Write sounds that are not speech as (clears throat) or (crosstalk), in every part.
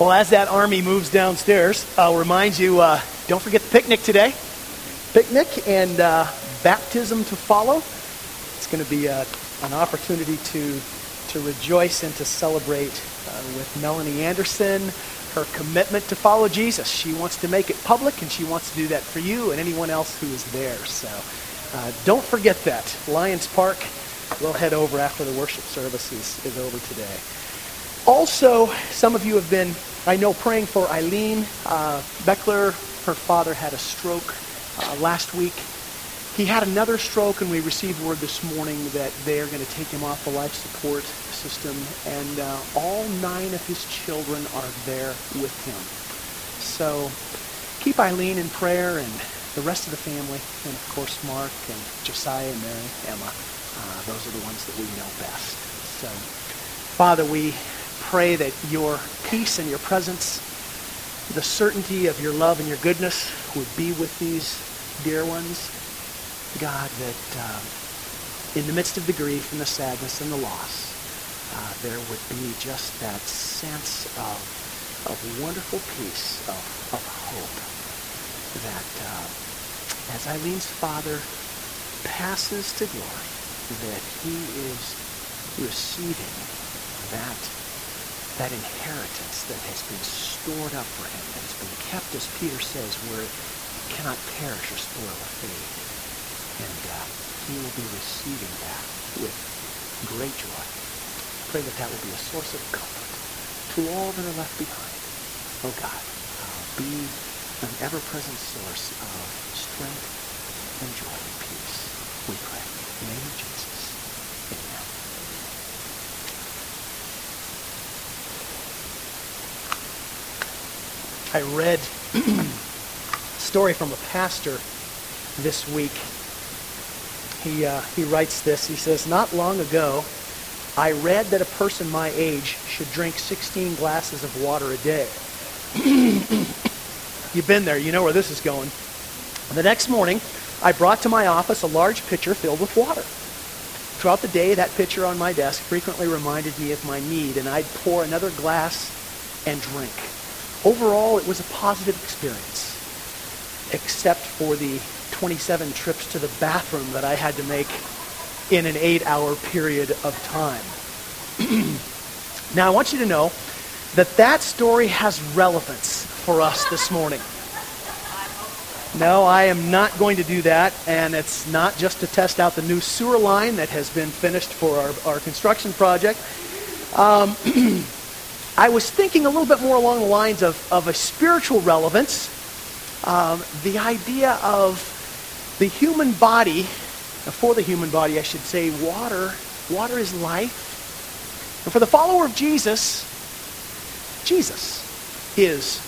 Well, as that army moves downstairs, I'll remind you uh, don't forget the picnic today. Picnic and uh, baptism to follow. It's going to be uh, an opportunity to, to rejoice and to celebrate uh, with Melanie Anderson, her commitment to follow Jesus. She wants to make it public, and she wants to do that for you and anyone else who is there. So uh, don't forget that. Lions Park, we'll head over after the worship service is, is over today. Also, some of you have been I know praying for Eileen uh, Beckler. Her father had a stroke uh, last week. He had another stroke, and we received word this morning that they are going to take him off the life support system, and uh, all nine of his children are there with him. So keep Eileen in prayer and the rest of the family, and of course Mark and Josiah and Mary, Emma. Uh, those are the ones that we know best. So, Father, we pray that your peace and your presence, the certainty of your love and your goodness would be with these dear ones. God, that um, in the midst of the grief and the sadness and the loss, uh, there would be just that sense of, of wonderful peace, of, of hope, that uh, as Eileen's father passes to glory, that he is receiving that that inheritance that has been stored up for him, that has been kept, as Peter says, where it cannot perish or spoil or fade. And uh, he will be receiving that with great joy. Pray that that will be a source of comfort to all that are left behind. Oh God, uh, be an ever-present source of strength and joy and peace. We pray. In the name of Jesus. I read a story from a pastor this week. He, uh, he writes this. He says, Not long ago, I read that a person my age should drink 16 glasses of water a day. (clears throat) You've been there. You know where this is going. The next morning, I brought to my office a large pitcher filled with water. Throughout the day, that pitcher on my desk frequently reminded me of my need, and I'd pour another glass and drink. Overall, it was a positive experience, except for the 27 trips to the bathroom that I had to make in an eight-hour period of time. (clears throat) now, I want you to know that that story has relevance for us this morning. No, I am not going to do that, and it's not just to test out the new sewer line that has been finished for our, our construction project. Um, (clears throat) I was thinking a little bit more along the lines of, of a spiritual relevance. Um, the idea of the human body, for the human body, I should say, water. Water is life. And for the follower of Jesus, Jesus is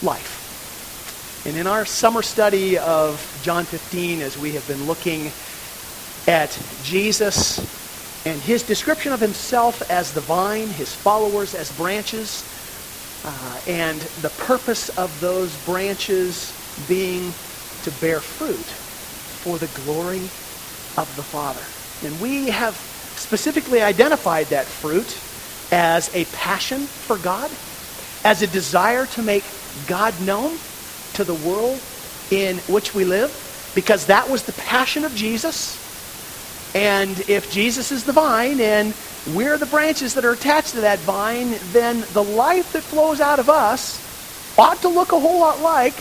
life. And in our summer study of John 15, as we have been looking at Jesus and his description of himself as the vine, his followers as branches, uh, and the purpose of those branches being to bear fruit for the glory of the Father. And we have specifically identified that fruit as a passion for God, as a desire to make God known to the world in which we live, because that was the passion of Jesus and if Jesus is the vine and we're the branches that are attached to that vine, then the life that flows out of us ought to look a whole lot like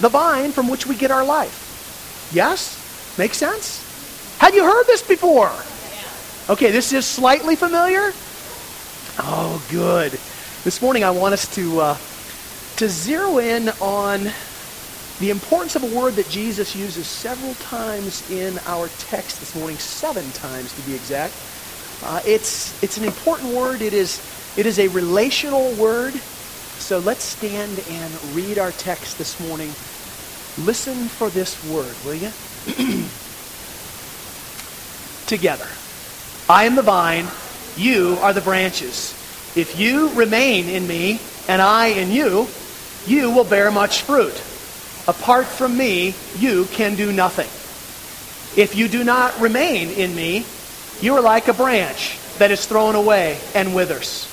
the vine from which we get our life. Yes? Makes sense? Had you heard this before? Okay, this is slightly familiar? Oh, good. This morning I want us to, uh, to zero in on the importance of a word that Jesus uses several times in our text this morning, seven times to be exact. Uh, it's, it's an important word. It is, it is a relational word. So let's stand and read our text this morning. Listen for this word, will you? (clears throat) Together. I am the vine, you are the branches. If you remain in me, and I in you, you will bear much fruit. Apart from me, you can do nothing. If you do not remain in me, you are like a branch that is thrown away and withers.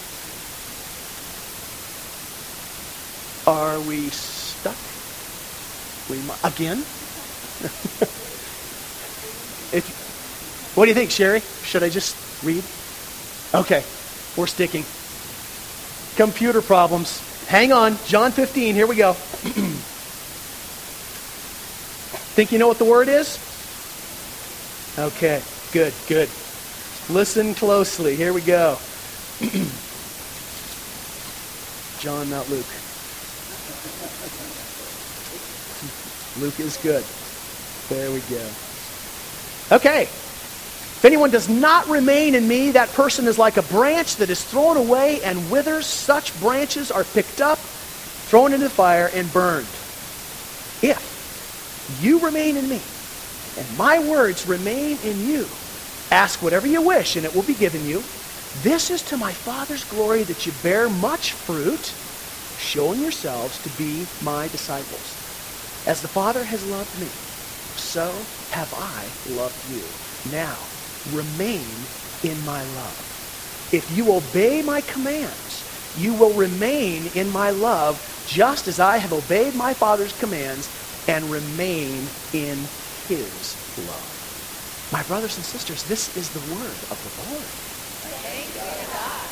Are we stuck? We again? (laughs) if, what do you think, Sherry? Should I just read? Okay, we're sticking. Computer problems. Hang on, John 15, here we go. (clears throat) Think you know what the word is? Okay, good, good. Listen closely. Here we go. (clears throat) John, not Luke. (laughs) Luke is good. There we go. Okay. If anyone does not remain in me, that person is like a branch that is thrown away and withers. Such branches are picked up, thrown into the fire, and burned. If you remain in me, and my words remain in you, ask whatever you wish, and it will be given you. This is to my Father's glory that you bear much fruit, showing yourselves to be my disciples. As the Father has loved me, so have I loved you. Now, remain in my love. If you obey my commands, you will remain in my love, just as I have obeyed my Father's commands and remain in his love. My brothers and sisters, this is the word of the Lord.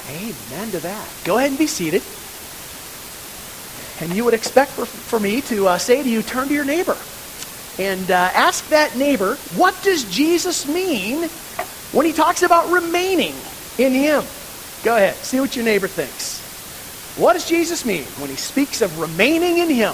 Amen to that. Go ahead and be seated. And you would expect for, for me to uh, say to you, turn to your neighbor and uh, ask that neighbor, what does Jesus mean when he talks about remaining in him? Go ahead, see what your neighbor thinks. What does Jesus mean when he speaks of remaining in him?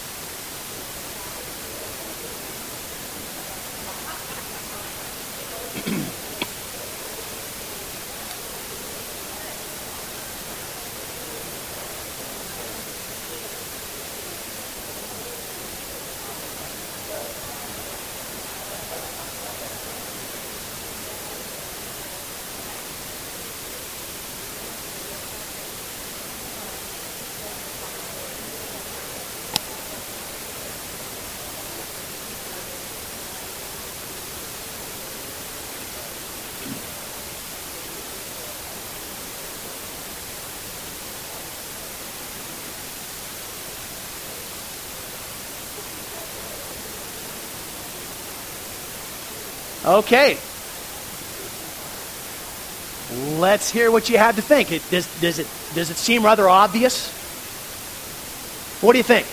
Okay. Let's hear what you have to think. It, does, does, it, does it seem rather obvious? What do you think?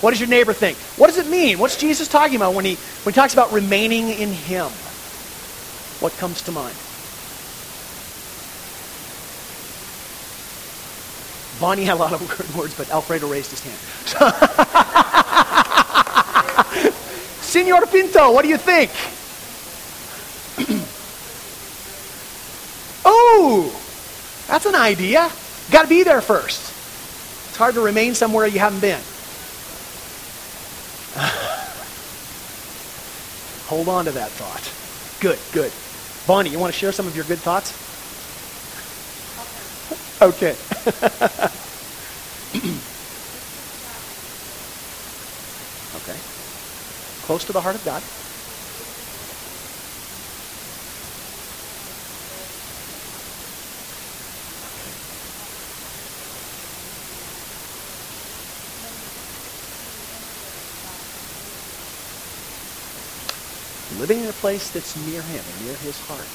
What does your neighbor think? What does it mean? What's Jesus talking about when he, when he talks about remaining in him? What comes to mind? Bonnie had a lot of (laughs) words, but Alfredo raised his hand. (laughs) Senor Pinto, what do you think? oh, that's an idea. Got to be there first. It's hard to remain somewhere you haven't been. (laughs) Hold on to that thought. Good, good. Bonnie, you want to share some of your good thoughts? Okay. (laughs) okay. Close to the heart of God. Living in a place that's near him, near his heart,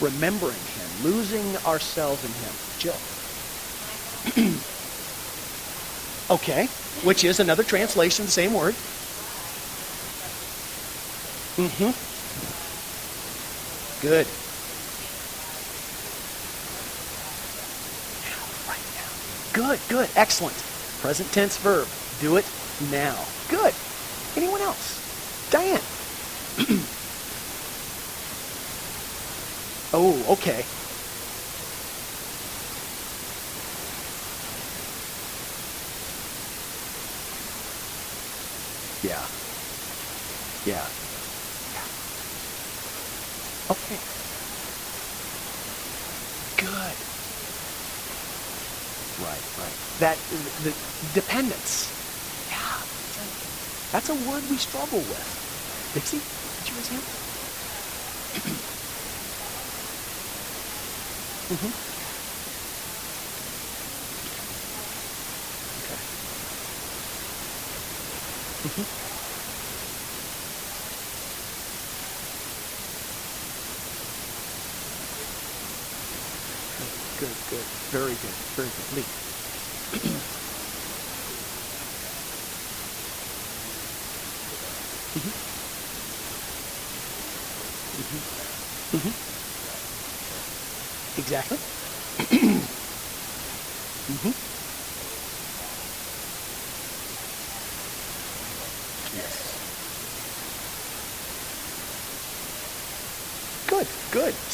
remembering him, losing ourselves in him. Jill. (clears throat) okay, which is another translation, the same word. Mm-hmm. Good. Now, right now. Good, good, excellent. Present tense verb. Do it now. Good. Anyone else? Oh, okay. Yeah. Yeah. Yeah. Okay. Good. Right, right. That uh, the dependence. Yeah. That's a word we struggle with. Dixie, did you raise hand? Mm-hmm. Okay. Mm-hmm. Good, good, good. Very good, very good. Lee.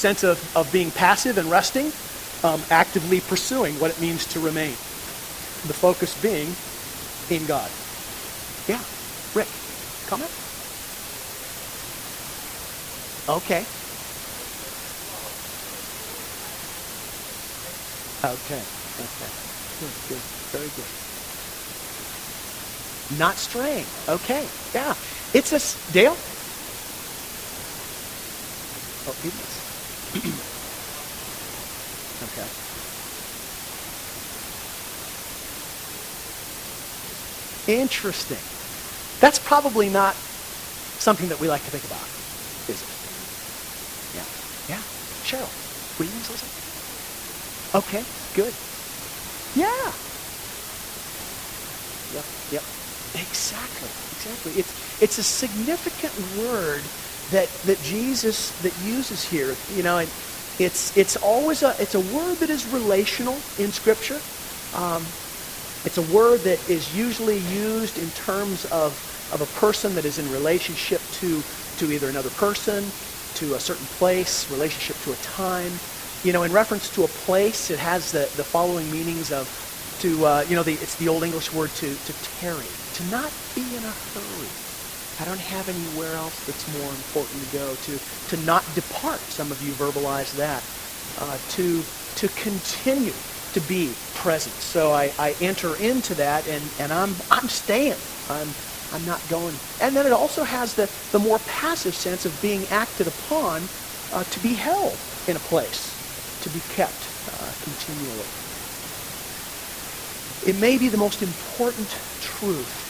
Sense of, of being passive and resting, um, actively pursuing what it means to remain. The focus being in God. Yeah. Rick, comment? Okay. Okay. Okay. Good, good. Very good. Not straying. Okay. Yeah. It's a Dale? Oh, it is. Okay. Interesting. That's probably not something that we like to think about, is it? Yeah. Yeah. Cheryl, were you going to? Okay, good. Yeah. Yep, yep. Exactly, exactly. It's it's a significant word that that Jesus that uses here. You know, and it's it's always a it's a word that is relational in Scripture. Um, it's a word that is usually used in terms of of a person that is in relationship to to either another person, to a certain place, relationship to a time. You know, in reference to a place, it has the, the following meanings of to, uh, you know, the, it's the Old English word to, to tarry, to not be in a hurry. I don't have anywhere else that's more important to go. To, to not depart, some of you verbalize that. Uh, to, to continue to be present. So I, I enter into that and, and I'm, I'm staying. I'm, I'm not going. And then it also has the, the more passive sense of being acted upon uh, to be held in a place, to be kept uh, continually. It may be the most important truth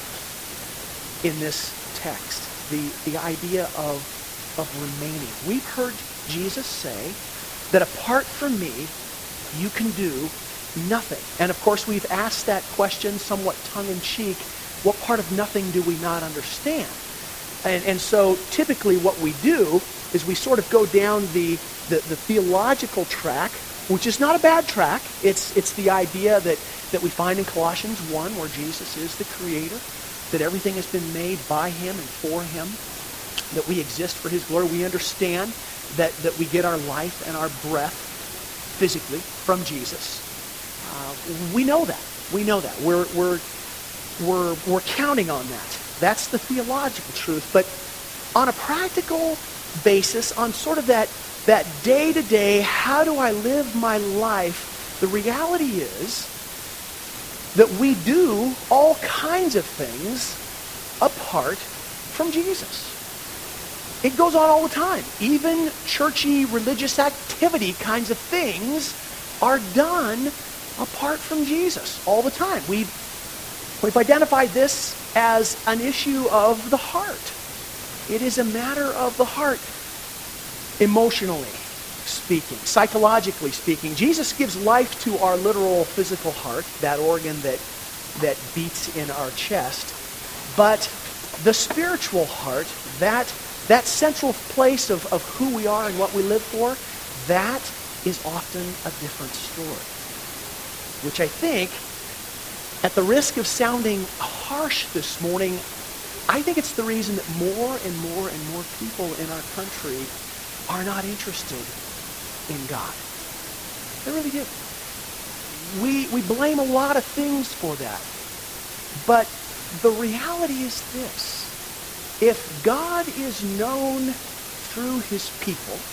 in this text, the, the idea of, of remaining. We've heard Jesus say that apart from me, you can do nothing. And of course, we've asked that question somewhat tongue-in-cheek, what part of nothing do we not understand? And, and so typically what we do is we sort of go down the, the, the theological track, which is not a bad track. It's, it's the idea that, that we find in Colossians 1 where Jesus is the creator, that everything has been made by him and for him, that we exist for his glory. We understand that, that we get our life and our breath physically from Jesus. Uh, we know that. We know that. We're, we're, we're, we're counting on that. That's the theological truth. But on a practical basis, on sort of that, that day-to-day, how do I live my life, the reality is that we do all kinds of things apart from Jesus. It goes on all the time. Even churchy religious activity kinds of things are done apart from Jesus all the time. We've, we've identified this as an issue of the heart. It is a matter of the heart, emotionally speaking, psychologically speaking. Jesus gives life to our literal physical heart, that organ that, that beats in our chest. But the spiritual heart, that, that central place of, of who we are and what we live for, that is often a different story. Which I think, at the risk of sounding harsh this morning, I think it's the reason that more and more and more people in our country are not interested in God. They really do. We, we blame a lot of things for that. But the reality is this. If God is known through his people,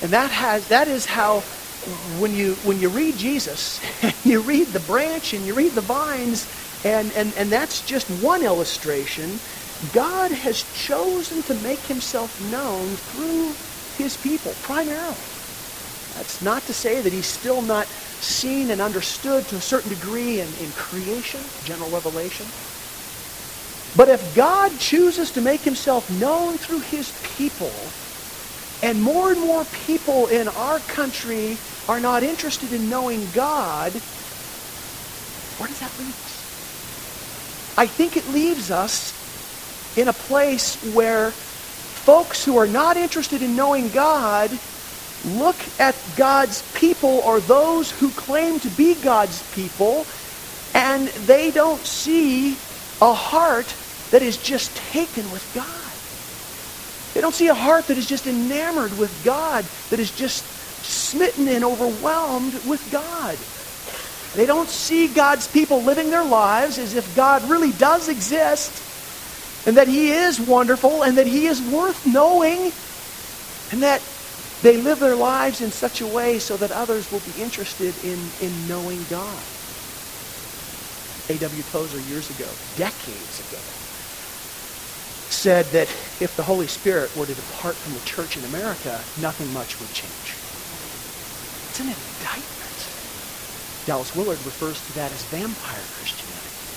and that has that is how when you when you read Jesus, (laughs) you read the branch and you read the vines, and, and, and that's just one illustration. God has chosen to make himself known through his people, primarily. That's not to say that he's still not seen and understood to a certain degree in, in creation, general revelation. But if God chooses to make himself known through his people, and more and more people in our country are not interested in knowing God, where does that leave us? I think it leaves us in a place where folks who are not interested in knowing God look at God's people or those who claim to be God's people, and they don't see a heart that is just taken with God. They don't see a heart that is just enamored with God, that is just smitten and overwhelmed with God. They don't see God's people living their lives as if God really does exist and that He is wonderful and that He is worth knowing and that they live their lives in such a way so that others will be interested in, in knowing God. A.W. Tozer years ago, decades ago, said that if the Holy Spirit were to depart from the church in America, nothing much would change. It's an indictment. Dallas Willard refers to that as vampire Christianity.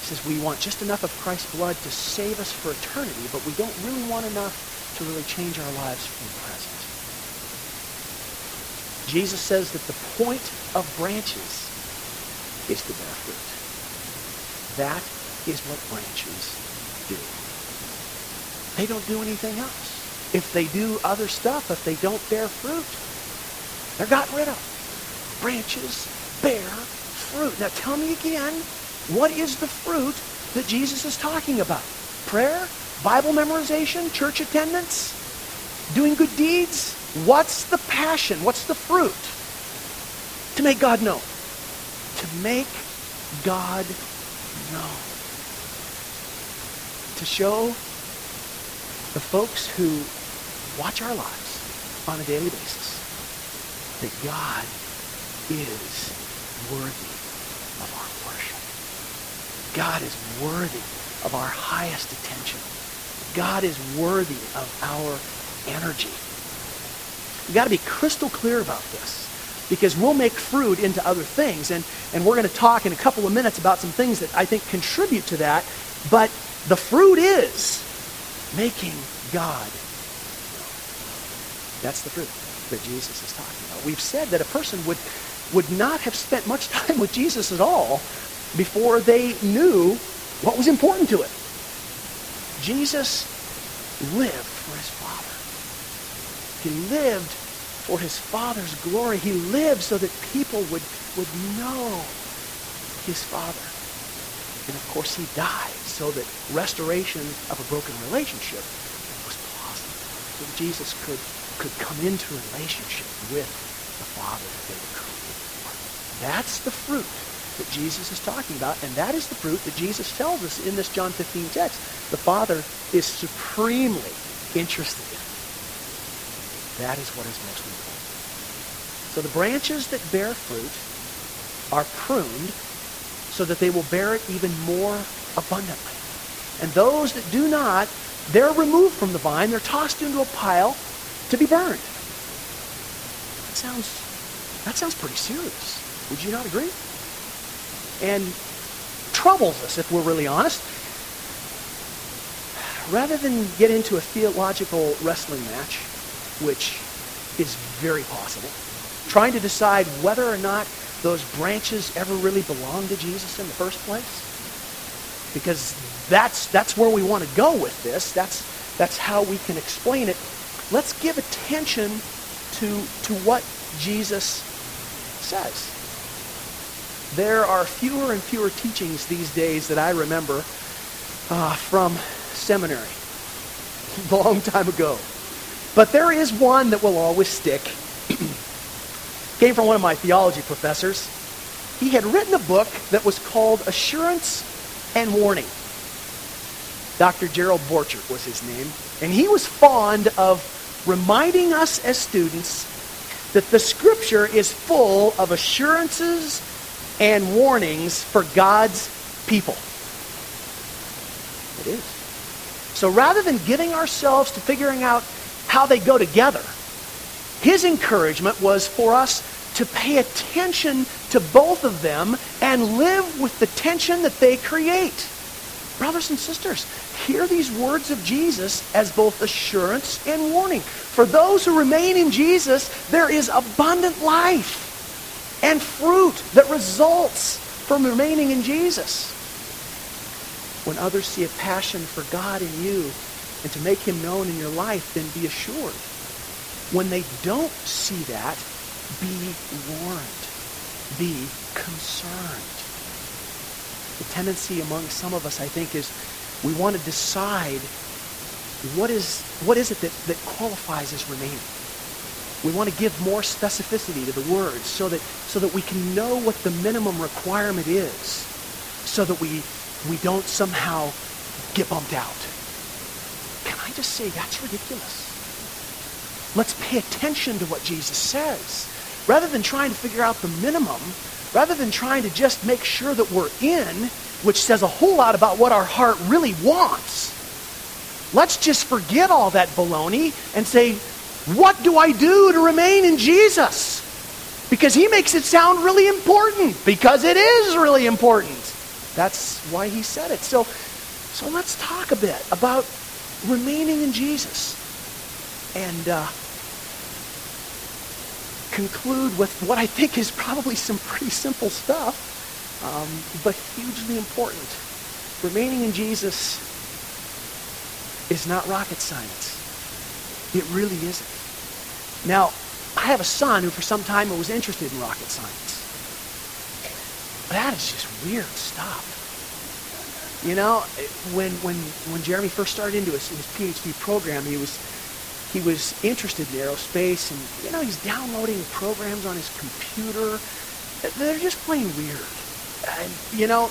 He says we want just enough of Christ's blood to save us for eternity, but we don't really want enough to really change our lives from the present. Jesus says that the point of branches is to bear fruit. That is what branches do. They don't do anything else. If they do other stuff, if they don't bear fruit, they're gotten rid of. Branches bear fruit. Now tell me again, what is the fruit that Jesus is talking about? Prayer? Bible memorization? Church attendance? Doing good deeds? What's the passion? What's the fruit? To make God known. To make God known. To show the folks who watch our lives on a daily basis that God is worthy of our worship. God is worthy of our highest attention. God is worthy of our energy. We've got to be crystal clear about this because we'll make fruit into other things. And, and we're going to talk in a couple of minutes about some things that I think contribute to that. But the fruit is making God. That's the fruit that Jesus is talking about. We've said that a person would, would not have spent much (laughs) time with Jesus at all before they knew what was important to it. Jesus lived for his Father. He lived for his Father's glory. He lived so that people would, would know his Father. And of course, he died so that restoration of a broken relationship was possible. So that Jesus could could come into relationship with the Father that they were created for. That's the fruit that Jesus is talking about, and that is the fruit that Jesus tells us in this John 15 text. The Father is supremely interested in. That is what is most important. So the branches that bear fruit are pruned so that they will bear it even more abundantly. And those that do not, they're removed from the vine, they're tossed into a pile, to be burned. That sounds, that sounds pretty serious. Would you not agree? And troubles us if we're really honest. Rather than get into a theological wrestling match, which is very possible, trying to decide whether or not those branches ever really belonged to Jesus in the first place, because that's, that's where we want to go with this. That's, that's how we can explain it let's give attention to, to what Jesus says. There are fewer and fewer teachings these days that I remember uh, from seminary (laughs) long time ago. But there is one that will always stick. (clears throat) Came from one of my theology professors. He had written a book that was called Assurance and Warning. Dr. Gerald Borchert was his name. And he was fond of reminding us as students that the scripture is full of assurances and warnings for God's people. It is. So rather than giving ourselves to figuring out how they go together, his encouragement was for us to pay attention to both of them and live with the tension that they create. Brothers and sisters, hear these words of Jesus as both assurance and warning. For those who remain in Jesus, there is abundant life and fruit that results from remaining in Jesus. When others see a passion for God in you and to make him known in your life, then be assured. When they don't see that, be warned. Be concerned. The tendency among some of us, I think, is we want to decide what is, what is it that, that qualifies as remaining. We want to give more specificity to the words so that, so that we can know what the minimum requirement is so that we, we don't somehow get bumped out. Can I just say that's ridiculous? Let's pay attention to what Jesus says. Rather than trying to figure out the minimum, rather than trying to just make sure that we're in, which says a whole lot about what our heart really wants, let's just forget all that baloney and say, what do I do to remain in Jesus? Because he makes it sound really important, because it is really important. That's why he said it. So, so let's talk a bit about remaining in Jesus. And uh, conclude with what I think is probably some pretty simple stuff, um, but hugely important. Remaining in Jesus is not rocket science. It really isn't. Now, I have a son who for some time was interested in rocket science. That is just weird stuff. You know, when, when, when Jeremy first started into his, his PhD program, he was he was interested in aerospace, and you know he's downloading programs on his computer. They're just plain weird. And, you know,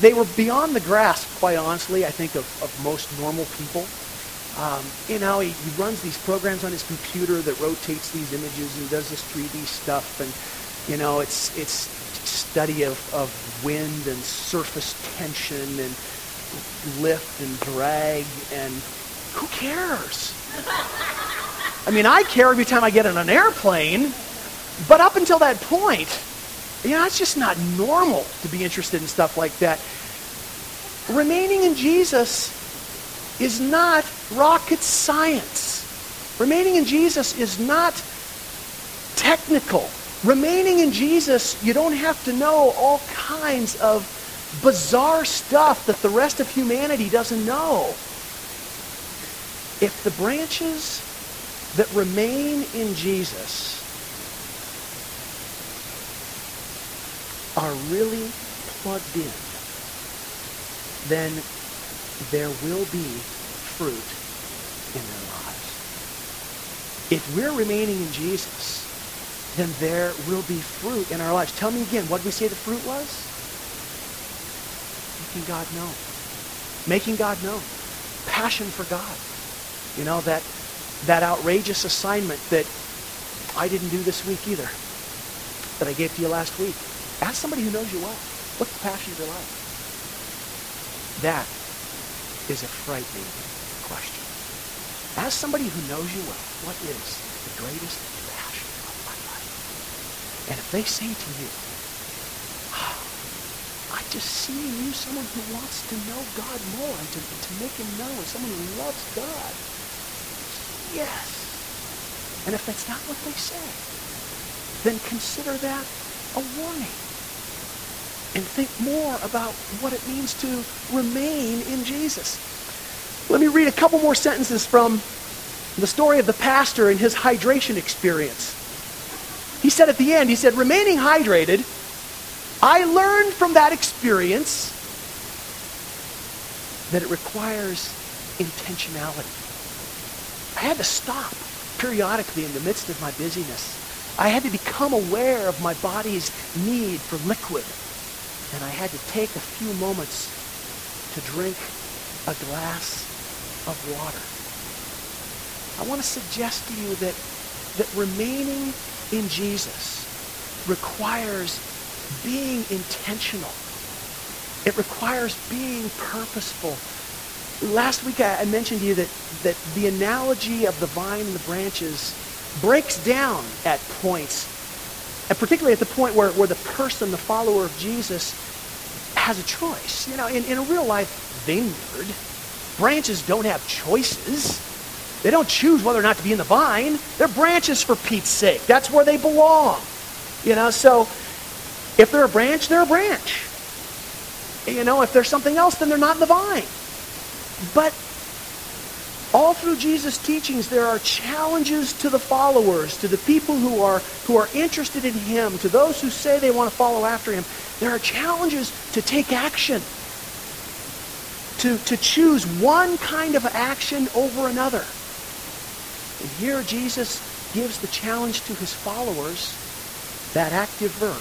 they were beyond the grasp, quite honestly, I think, of, of most normal people. Um, you know, he, he runs these programs on his computer that rotates these images and does this 3D stuff, and you know, it's it's study of, of wind and surface tension and lift and drag, and who cares? I mean, I care every time I get in an airplane, but up until that point, you know, it's just not normal to be interested in stuff like that. Remaining in Jesus is not rocket science. Remaining in Jesus is not technical. Remaining in Jesus, you don't have to know all kinds of bizarre stuff that the rest of humanity doesn't know. If the branches that remain in Jesus are really plugged in, then there will be fruit in their lives. If we're remaining in Jesus, then there will be fruit in our lives. Tell me again, what did we say the fruit was? Making God known. Making God known. Passion for God. You know, that, that outrageous assignment that I didn't do this week either, that I gave to you last week. Ask somebody who knows you well. What's the passion of your life? That is a frightening question. Ask somebody who knows you well, what is the greatest passion of my life? And if they say to you, oh, I just see in you someone who wants to know God more and to, to make him known, someone who loves God, yes. And if that's not what they say, then consider that a warning. And think more about what it means to remain in Jesus. Let me read a couple more sentences from the story of the pastor and his hydration experience. He said at the end, he said, remaining hydrated, I learned from that experience that it requires intentionality. I had to stop periodically in the midst of my busyness. I had to become aware of my body's need for liquid. And I had to take a few moments to drink a glass of water. I want to suggest to you that, that remaining in Jesus requires being intentional. It requires being purposeful last week I, mentioned to you that, that the analogy of the vine and the branches breaks down at points, and particularly at the point where, where the person, the follower of Jesus, has a choice. You know, in, in a real life vineyard, branches don't have choices. They don't choose whether or not to be in the vine. They're branches for Pete's sake. That's where they belong. You know, so if they're a branch, they're a branch. You know, if there's something else, then they're not in the vine. But all through Jesus' teachings, there are challenges to the followers, to the people who are, who are interested in him, to those who say they want to follow after him. There are challenges to take action, to, to choose one kind of action over another. And here Jesus gives the challenge to his followers, that active verb,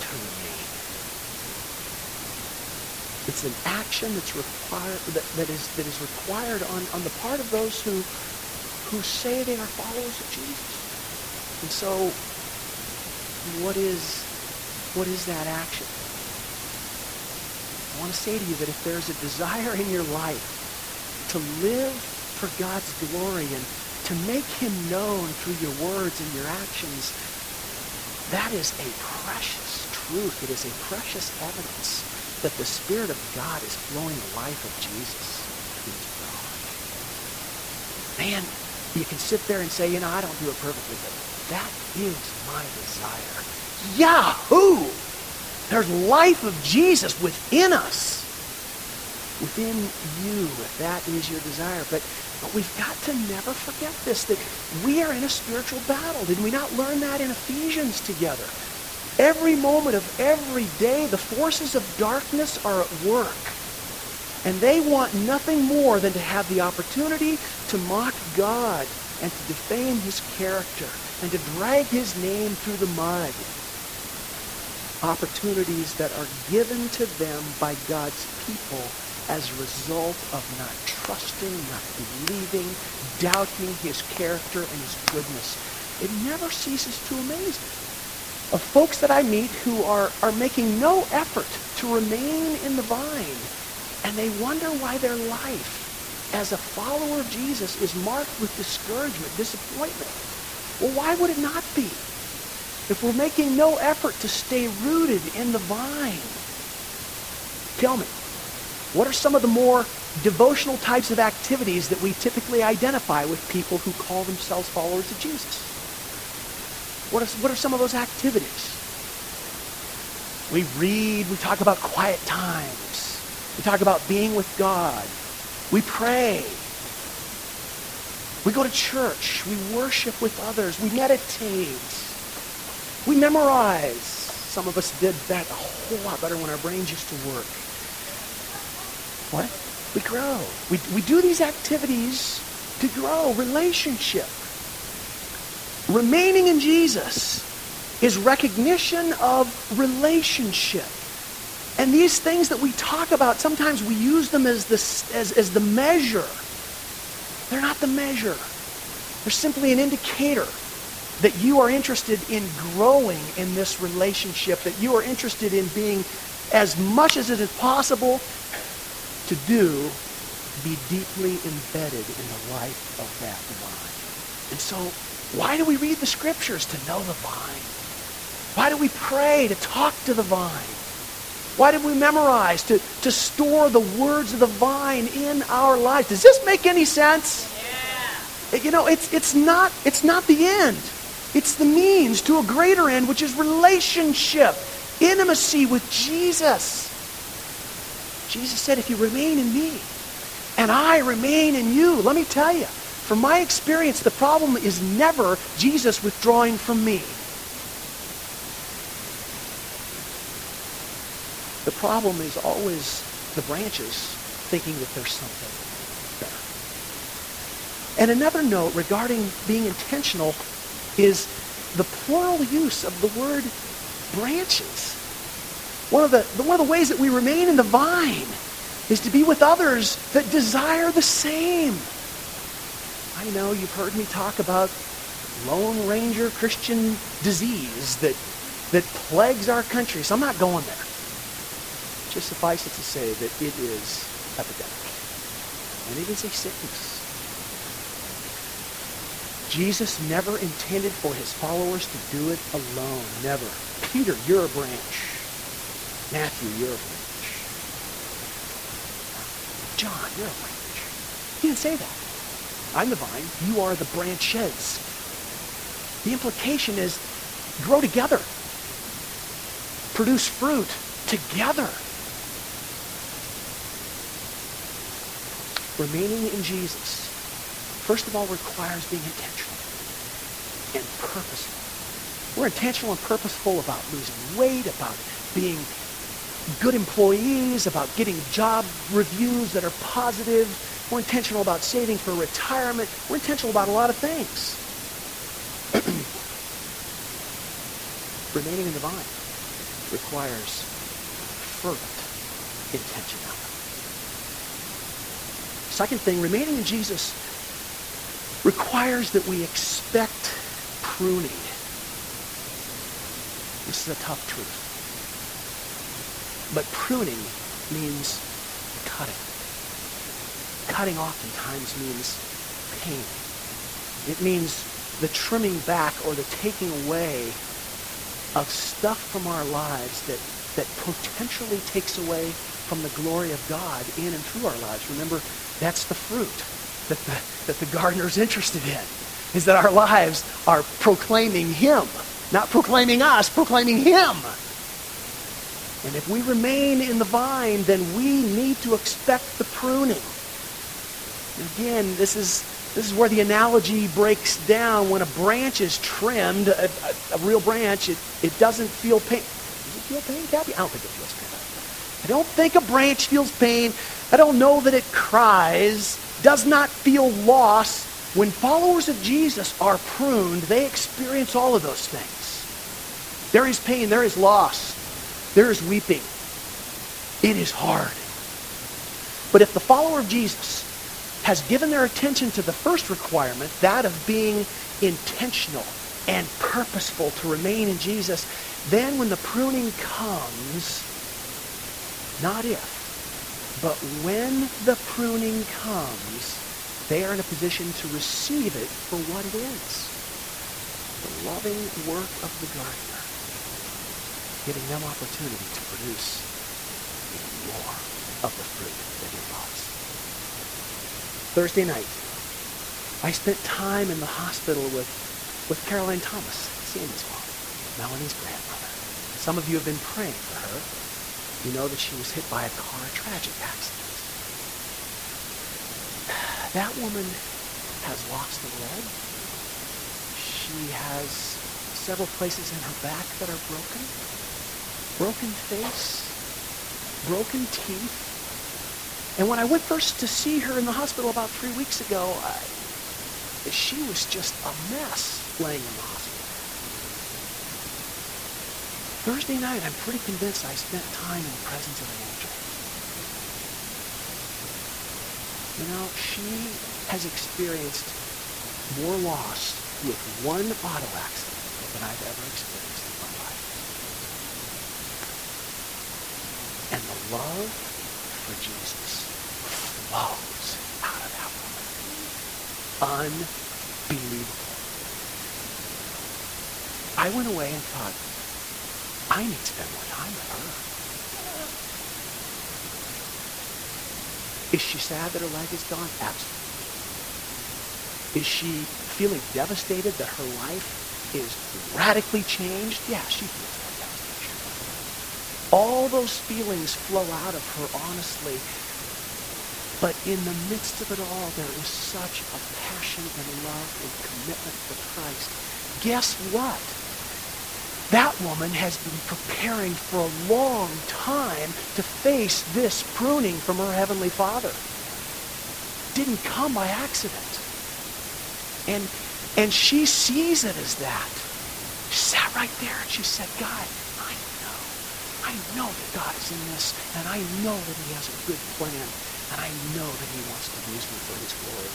to remain. It's an action that's required that, that is that is required on, on the part of those who who say they are followers of Jesus. And so what is what is that action? I want to say to you that if there's a desire in your life to live for God's glory and to make him known through your words and your actions, that is a precious truth. It is a precious evidence that the Spirit of God is flowing the life of Jesus your heart. Man, you can sit there and say, you know, I don't do it perfectly, but that is my desire. Yahoo! There's life of Jesus within us. Within you, if that is your desire. But but we've got to never forget this, that we are in a spiritual battle. Did we not learn that in Ephesians together? Every moment of every day, the forces of darkness are at work. And they want nothing more than to have the opportunity to mock God and to defame his character and to drag his name through the mud. Opportunities that are given to them by God's people as a result of not trusting, not believing, doubting his character and his goodness. It never ceases to amaze me. Of folks that I meet who are, are making no effort to remain in the vine, and they wonder why their life as a follower of Jesus is marked with discouragement, disappointment. Well, why would it not be? If we're making no effort to stay rooted in the vine, tell me, what are some of the more devotional types of activities that we typically identify with people who call themselves followers of Jesus? What are, what are some of those activities? We read, we talk about quiet times. We talk about being with God. We pray. We go to church. We worship with others. We meditate. We memorize. Some of us did that a whole lot better when our brains used to work. What? We grow. We, we do these activities to grow relationship. Remaining in Jesus is recognition of relationship. And these things that we talk about, sometimes we use them as the, as, as the measure. They're not the measure. They're simply an indicator that you are interested in growing in this relationship, that you are interested in being as much as it is possible to do be deeply embedded in the life of that vine. And so, why do we read the scriptures? To know the vine. Why do we pray? To talk to the vine. Why do we memorize? To, to store the words of the vine in our lives. Does this make any sense? Yeah. You know, it's, it's, not, it's not the end. It's the means to a greater end, which is relationship, intimacy with Jesus. Jesus said, if you remain in me and I remain in you, let me tell you, from my experience, the problem is never Jesus withdrawing from me. The problem is always the branches thinking that there's something better. And another note regarding being intentional is the plural use of the word branches. One of the, one of the ways that we remain in the vine is to be with others that desire the same. I know you've heard me talk about Lone Ranger Christian disease that, that plagues our country, so I'm not going there. Just suffice it to say that it is epidemic. And it is a sickness. Jesus never intended for his followers to do it alone. Never. Peter, you're a branch. Matthew, you're a branch. John, you're a branch. He didn't say that. I'm the vine. You are the branches. The implication is grow together. Produce fruit together. Remaining in Jesus, first of all, requires being intentional and purposeful. We're intentional and purposeful about losing weight, about being good employees, about getting job reviews that are positive. We're intentional about saving for retirement. We're intentional about a lot of things. (clears throat) Remaining in the vine requires fervent intentionality. Second thing, remaining in Jesus requires that we expect pruning. This is a tough truth. But pruning means cutting. Cutting oftentimes means pain. It means the trimming back or the taking away of stuff from our lives that, that potentially takes away from the glory of God in and through our lives. Remember, that's the fruit that the, that the gardener's interested in, is that our lives are proclaiming him. Not proclaiming us, proclaiming him. And if we remain in the vine, then we need to expect the pruning. Again, this is, this is where the analogy breaks down. When a branch is trimmed, a, a, a real branch, it, it doesn't feel pain. Does it feel pain, Kathy? I don't think it feels pain. I don't think a branch feels pain. I don't know that it cries, does not feel loss. When followers of Jesus are pruned, they experience all of those things. There is pain, there is loss. There is weeping. It is hard. But if the follower of Jesus has given their attention to the first requirement, that of being intentional and purposeful to remain in Jesus, then when the pruning comes, not if, but when the pruning comes, they are in a position to receive it for what it is. The loving work of the gardener giving them opportunity to produce even more of the fruit that he loves. Thursday night, I spent time in the hospital with, with Caroline Thomas, Sandy's mom, Melanie's grandmother. Some of you have been praying for her. You know that she was hit by a car a tragic accident. That woman has lost a leg. She has several places in her back that are broken broken face, broken teeth. And when I went first to see her in the hospital about three weeks ago, I, she was just a mess laying in the hospital. Thursday night, I'm pretty convinced I spent time in the presence of an angel. You know, she has experienced more loss with one auto accident than I've ever experienced. And the love for Jesus flows out of that woman. Unbelievable. I went away and thought, I need to spend more time with her. Is she sad that her leg is gone? Absolutely. Is she feeling devastated that her life is radically changed? Yeah, she feels all those feelings flow out of her honestly. But in the midst of it all, there is such a passion and love and commitment for Christ. Guess what? That woman has been preparing for a long time to face this pruning from her Heavenly Father. Didn't come by accident. And, and she sees it as that. She sat right there and she said, God, I know that God is in this, and I know that he has a good plan, and I know that he wants to use me for his glory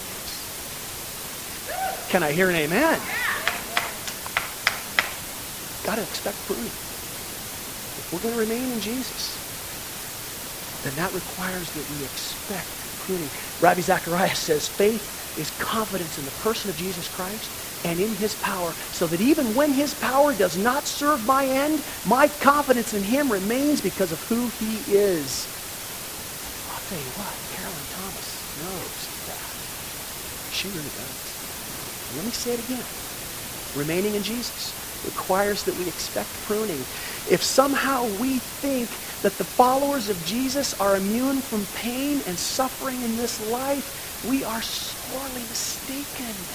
Can I hear an amen? Got to expect pruning. If we're going to remain in Jesus, then that requires that we expect pruning. Ravi Zacharias says faith is confidence in the person of Jesus Christ and in his power, so that even when his power does not serve my end, my confidence in him remains because of who he is. I'll tell you what, Carolyn Thomas knows that. She really does. Let me say it again. Remaining in Jesus requires that we expect pruning. If somehow we think that the followers of Jesus are immune from pain and suffering in this life, we are sorely mistaken.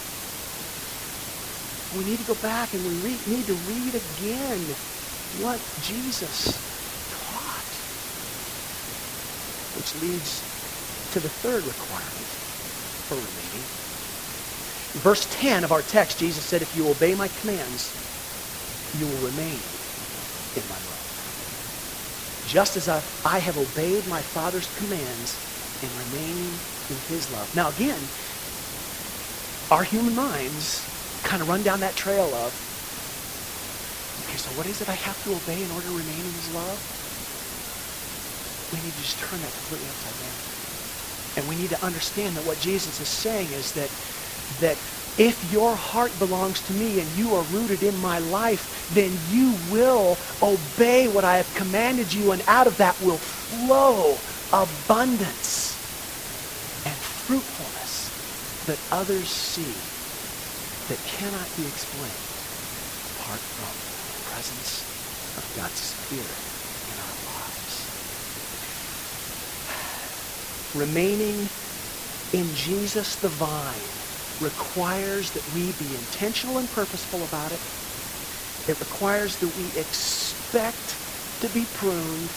We need to go back and we re- need to read again what Jesus taught. Which leads to the third requirement for remaining. In verse 10 of our text, Jesus said, If you obey my commands, you will remain in my love. Just as I, I have obeyed my Father's commands and remain in his love. Now again, our human minds kind of run down that trail of, okay, so what is it I have to obey in order to remain in his love? We need to just turn that completely upside down. And we need to understand that what Jesus is saying is that, that if your heart belongs to me and you are rooted in my life, then you will obey what I have commanded you, and out of that will flow abundance and fruitfulness that others see that cannot be explained apart from the presence of God's Spirit in our lives. Remaining in Jesus the vine requires that we be intentional and purposeful about it. It requires that we expect to be pruned,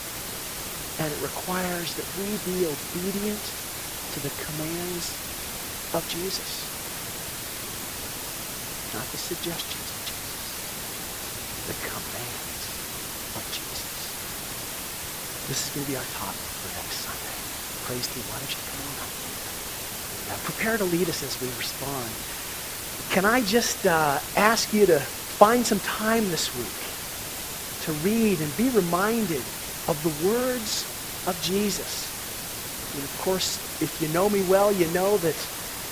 and it requires that we be obedient to the commands of Jesus not the suggestions of Jesus, the commands of Jesus. This is going to be our topic for next Sunday. Praise the Why don't you come on up Now, prepare to lead us as we respond. Can I just uh, ask you to find some time this week to read and be reminded of the words of Jesus? And of course, if you know me well, you know that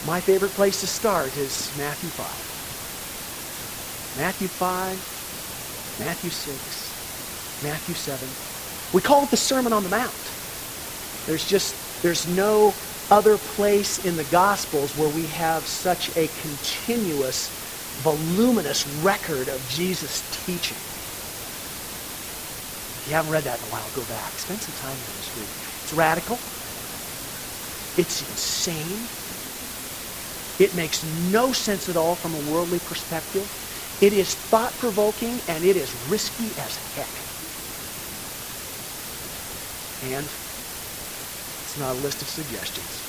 my favorite place to start is Matthew 5. Matthew 5, Matthew 6, Matthew 7. We call it the Sermon on the Mount. There's just, there's no other place in the Gospels where we have such a continuous, voluminous record of Jesus' teaching. If you haven't read that in a while, go back. Spend some time there this week. It's radical. It's insane. It makes no sense at all from a worldly perspective. It is thought-provoking and it is risky as heck. And it's not a list of suggestions.